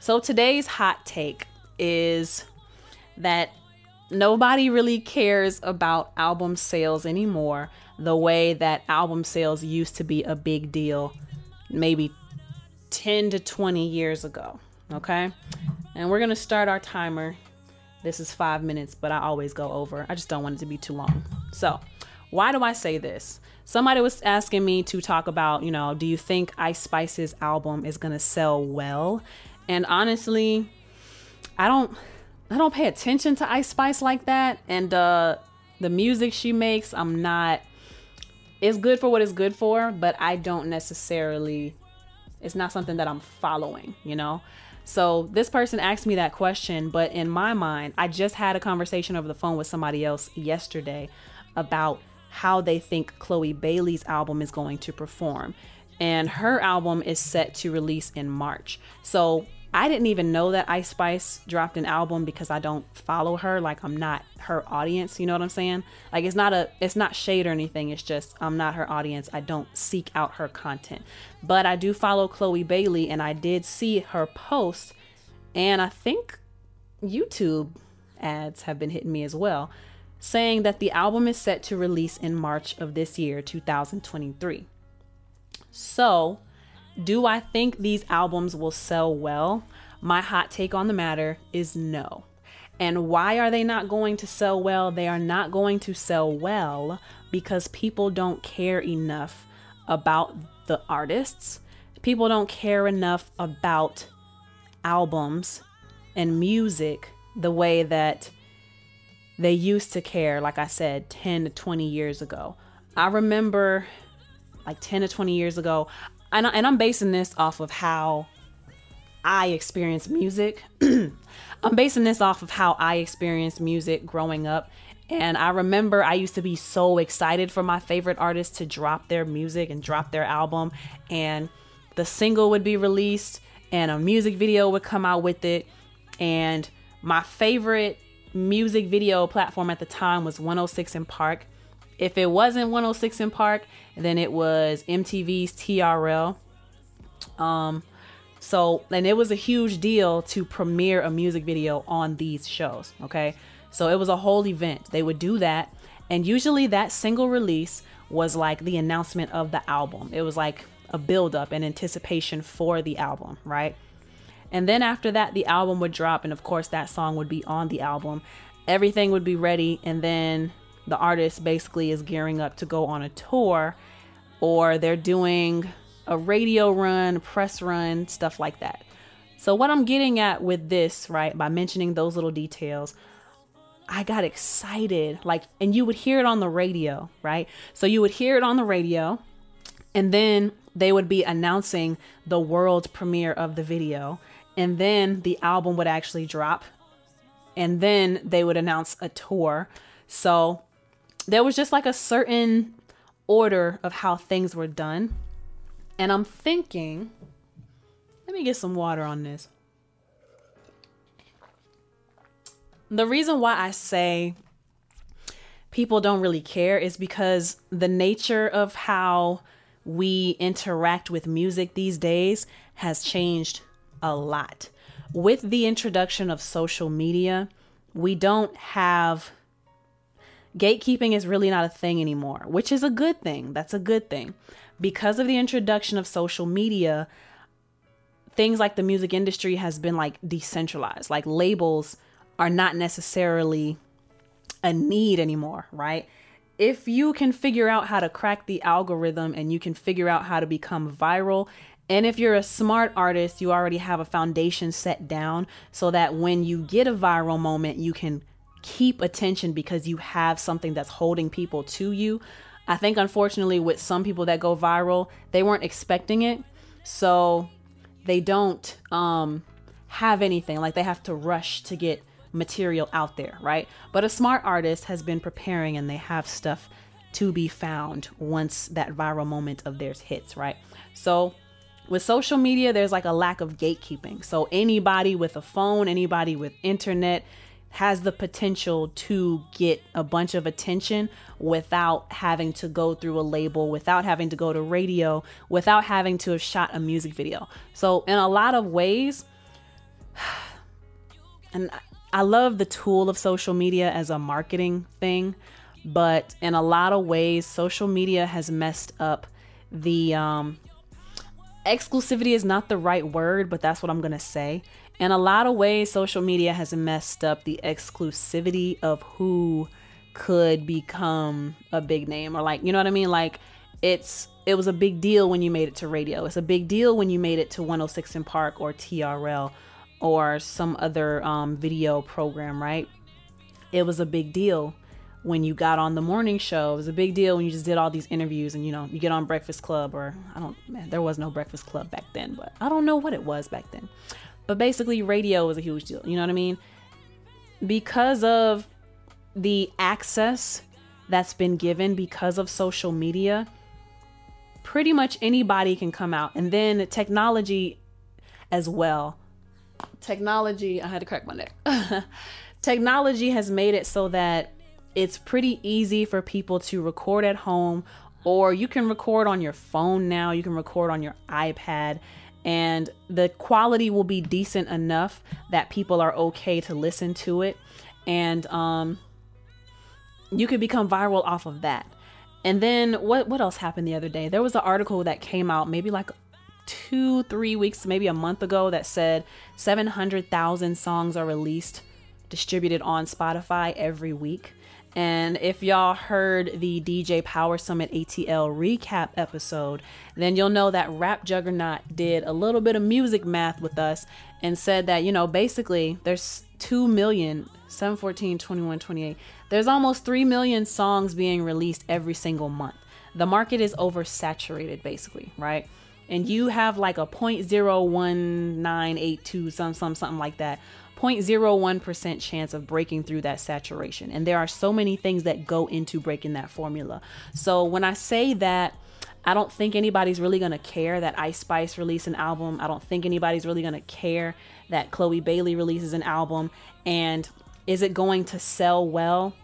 So today's hot take is that nobody really cares about album sales anymore the way that album sales used to be a big deal maybe 10 to 20 years ago. Okay. And we're going to start our timer. This is five minutes, but I always go over. I just don't want it to be too long. So, why do I say this? Somebody was asking me to talk about, you know, do you think Ice Spice's album is going to sell well? And honestly, I don't I don't pay attention to Ice Spice like that and uh the music she makes, I'm not it's good for what it's good for, but I don't necessarily it's not something that I'm following, you know? So this person asked me that question, but in my mind, I just had a conversation over the phone with somebody else yesterday about how they think Chloe Bailey's album is going to perform. And her album is set to release in March. So I didn't even know that Ice Spice dropped an album because I don't follow her. Like I'm not her audience. You know what I'm saying? Like it's not a it's not shade or anything. It's just I'm not her audience. I don't seek out her content. But I do follow Chloe Bailey and I did see her post and I think YouTube ads have been hitting me as well, saying that the album is set to release in March of this year, 2023. So, do I think these albums will sell well? My hot take on the matter is no. And why are they not going to sell well? They are not going to sell well because people don't care enough about the artists. People don't care enough about albums and music the way that they used to care, like I said, 10 to 20 years ago. I remember like 10 to 20 years ago, and, I, and I'm basing this off of how I experience music. I'm basing this off of how I experienced music growing up. And I remember I used to be so excited for my favorite artists to drop their music and drop their album. And the single would be released and a music video would come out with it. And my favorite music video platform at the time was 106 & Park. If it wasn't 106 & Park, then it was MTV's TRL. Um, so, and it was a huge deal to premiere a music video on these shows. Okay. So it was a whole event. They would do that. And usually that single release was like the announcement of the album. It was like a build up and anticipation for the album, right? And then after that, the album would drop. And of course, that song would be on the album. Everything would be ready. And then the artist basically is gearing up to go on a tour or they're doing a radio run, press run, stuff like that. So, what I'm getting at with this, right, by mentioning those little details, I got excited. Like, and you would hear it on the radio, right? So, you would hear it on the radio, and then they would be announcing the world premiere of the video, and then the album would actually drop, and then they would announce a tour. So, there was just like a certain order of how things were done. And I'm thinking, let me get some water on this. The reason why I say people don't really care is because the nature of how we interact with music these days has changed a lot. With the introduction of social media, we don't have gatekeeping is really not a thing anymore, which is a good thing. That's a good thing. Because of the introduction of social media, things like the music industry has been like decentralized. Like labels are not necessarily a need anymore, right? If you can figure out how to crack the algorithm and you can figure out how to become viral, and if you're a smart artist, you already have a foundation set down so that when you get a viral moment, you can keep attention because you have something that's holding people to you. I think unfortunately with some people that go viral, they weren't expecting it. So they don't um have anything like they have to rush to get material out there, right? But a smart artist has been preparing and they have stuff to be found once that viral moment of theirs hits, right? So with social media, there's like a lack of gatekeeping. So anybody with a phone, anybody with internet, has the potential to get a bunch of attention without having to go through a label, without having to go to radio, without having to have shot a music video. So, in a lot of ways, and I love the tool of social media as a marketing thing, but in a lot of ways, social media has messed up the um, exclusivity is not the right word, but that's what I'm gonna say. In a lot of ways, social media has messed up the exclusivity of who could become a big name or like, you know what I mean? Like it's it was a big deal when you made it to radio. It's a big deal when you made it to 106 & Park or TRL or some other um, video program, right? It was a big deal when you got on the morning show. It was a big deal when you just did all these interviews and you know, you get on Breakfast Club or I don't man, there was no Breakfast Club back then, but I don't know what it was back then. But basically radio was a huge deal, you know what I mean? Because of the access that's been given because of social media, pretty much anybody can come out. And then technology as well. Technology, I had to crack my neck. technology has made it so that it's pretty easy for people to record at home or you can record on your phone now, you can record on your iPad and the quality will be decent enough that people are okay to listen to it and um you could become viral off of that. And then what what else happened the other day? There was an article that came out maybe like two, three weeks, maybe a month ago that said 700,000 songs are released, distributed on Spotify every week. And if y'all heard the DJ Power Summit ATL recap episode, then you'll know that Rap Juggernaut did a little bit of music math with us and said that, you know, basically there's 2 million, 714, 21, 28. There's almost 3 million songs being released every single month. The market is oversaturated, basically, right? And you have like a 0.01982, some, some, something like that. 0.01% chance of breaking through that saturation. And there are so many things that go into breaking that formula. So when I say that, I don't think anybody's really gonna care that Ice Spice released an album. I don't think anybody's really gonna care that Chloe Bailey releases an album. And is it going to sell well?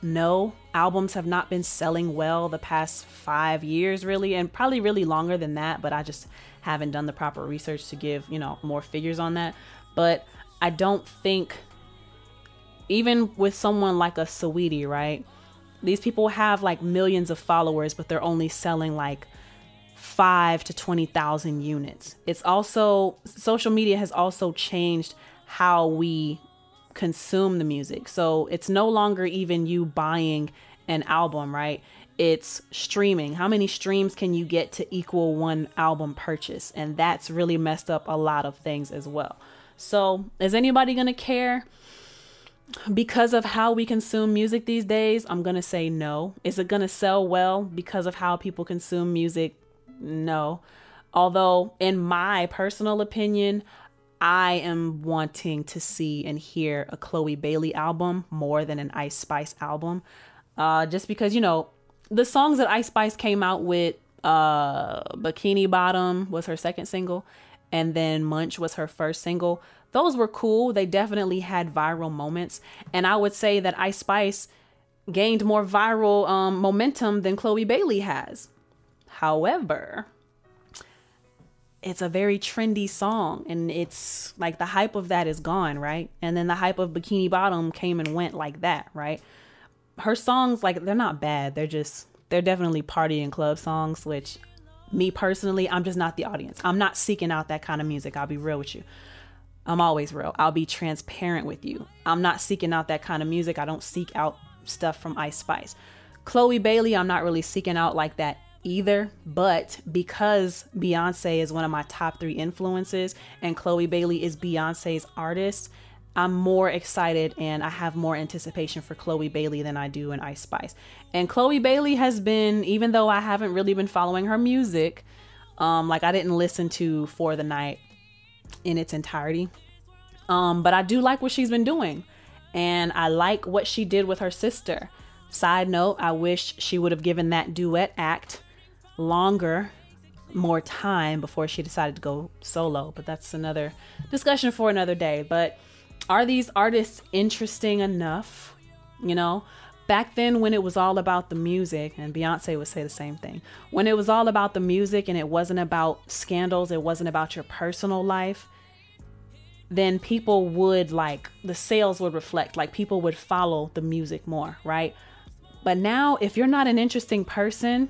No. Albums have not been selling well the past five years, really, and probably really longer than that, but I just haven't done the proper research to give, you know, more figures on that. But I don't think, even with someone like a Saweetie, right? These people have like millions of followers, but they're only selling like five to 20,000 units. It's also, social media has also changed how we consume the music. So it's no longer even you buying an album, right? It's streaming. How many streams can you get to equal one album purchase? And that's really messed up a lot of things as well. So, is anybody going to care? Because of how we consume music these days, I'm going to say no. Is it going to sell well because of how people consume music? No. Although, in my personal opinion, I am wanting to see and hear a Chloe Bailey album more than an Ice Spice album. Uh, just because, you know, the songs that Ice Spice came out with, uh, Bikini Bottom was her second single, and then Munch was her first single. Those were cool. They definitely had viral moments. And I would say that Ice Spice gained more viral um, momentum than Chloe Bailey has. However, it's a very trendy song and it's like the hype of that is gone, right? And then the hype of Bikini Bottom came and went like that, right? Her songs like they're not bad. They're just they're definitely party and club songs, which me personally, I'm just not the audience. I'm not seeking out that kind of music. I'll be real with you. I'm always real. I'll be transparent with you. I'm not seeking out that kind of music. I don't seek out stuff from Ice Spice. Chloe Bailey, I'm not really seeking out like that either, but because Beyonce is one of my top three influences and Chloe Bailey is Beyonce's artist, I'm more excited and I have more anticipation for Chloe Bailey than I do in Ice Spice. And Chloe Bailey has been, even though I haven't really been following her music, um, like I didn't listen to For the Night in its entirety. Um, but I do like what she's been doing. And I like what she did with her sister. Side note, I wish she would have given that duet act longer, more time before she decided to go solo. But that's another discussion for another day. But are these artists interesting enough? You know, back then when it was all about the music, and Beyonce would say the same thing, when it was all about the music and it wasn't about scandals, it wasn't about your personal life, then people would like the sales would reflect, like people would follow the music more, right? But now, if you're not an interesting person,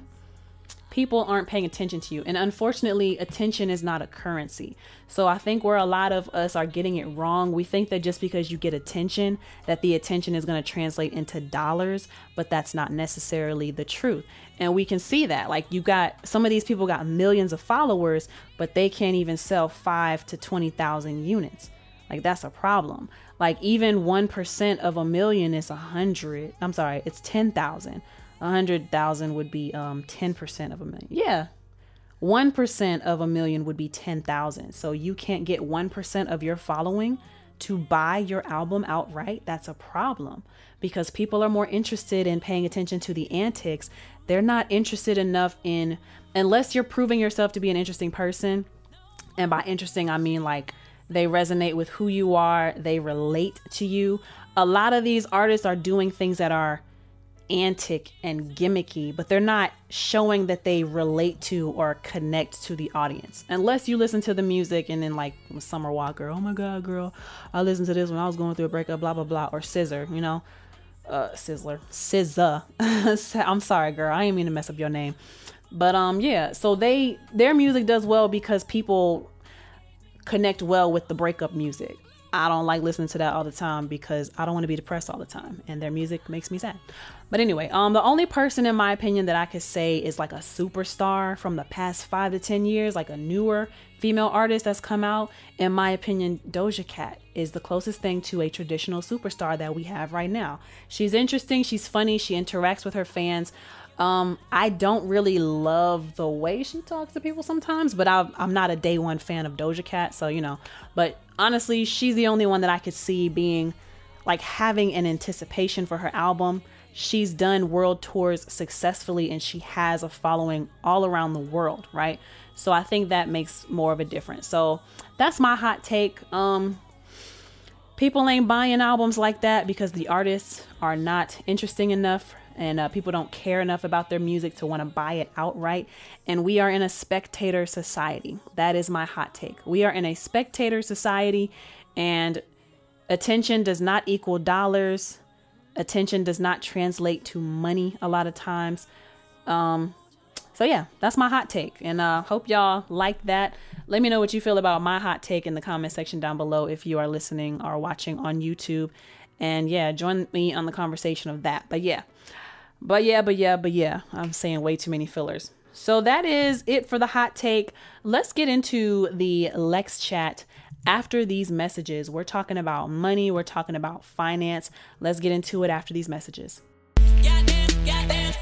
people aren't paying attention to you. And unfortunately, attention is not a currency. So I think where a lot of us are getting it wrong, we think that just because you get attention, that the attention is going to translate into dollars, but that's not necessarily the truth. And we can see that. Like you got some of these people got millions of followers, but they can't even sell 5 to 20,000 units. Like that's a problem. Like even 1% of a million is a 100. I'm sorry, it's 10,000 a hundred thousand would be um 10% of a million. Yeah. 1% of a million would be 10,000. So you can't get 1% of your following to buy your album outright. That's a problem because people are more interested in paying attention to the antics. They're not interested enough in, unless you're proving yourself to be an interesting person. And by interesting, I mean like they resonate with who you are, they relate to you. A lot of these artists are doing things that are antic and gimmicky, but they're not showing that they relate to or connect to the audience. Unless you listen to the music and then like Summer Walker, oh my god, girl, I listened to this when I was going through a breakup, blah blah blah, or Scissor, you know, uh, Sizzler, SZA. I'm sorry, girl, I didn't mean to mess up your name, but um, yeah. So they their music does well because people connect well with the breakup music. I don't like listening to that all the time because I don't want to be depressed all the time and their music makes me sad. But anyway, um the only person in my opinion that I could say is like a superstar from the past 5 to 10 years, like a newer female artist that's come out, in my opinion, Doja Cat is the closest thing to a traditional superstar that we have right now. She's interesting, she's funny, she interacts with her fans. Um, I don't really love the way she talks to people sometimes, but I, I'm not a day one fan of Doja Cat, so you know. But honestly, she's the only one that I could see being like having an anticipation for her album. She's done world tours successfully and she has a following all around the world, right? So I think that makes more of a difference. So that's my hot take. Um, people ain't buying albums like that because the artists are not interesting enough and uh, people don't care enough about their music to want to buy it outright. And we are in a spectator society. That is my hot take. We are in a spectator society, and attention does not equal dollars. Attention does not translate to money a lot of times. Um, so yeah, that's my hot take, and uh, hope y'all like that. Let me know what you feel about my hot take in the comment section down below if you are listening or watching on YouTube. And yeah, join me on the conversation of that. But yeah, but yeah, but yeah, but yeah, I'm saying way too many fillers. So that is it for the hot take. Let's get into the Lex chat after these messages. We're talking about money, we're talking about finance. Let's get into it after these messages. Goddamn, goddamn,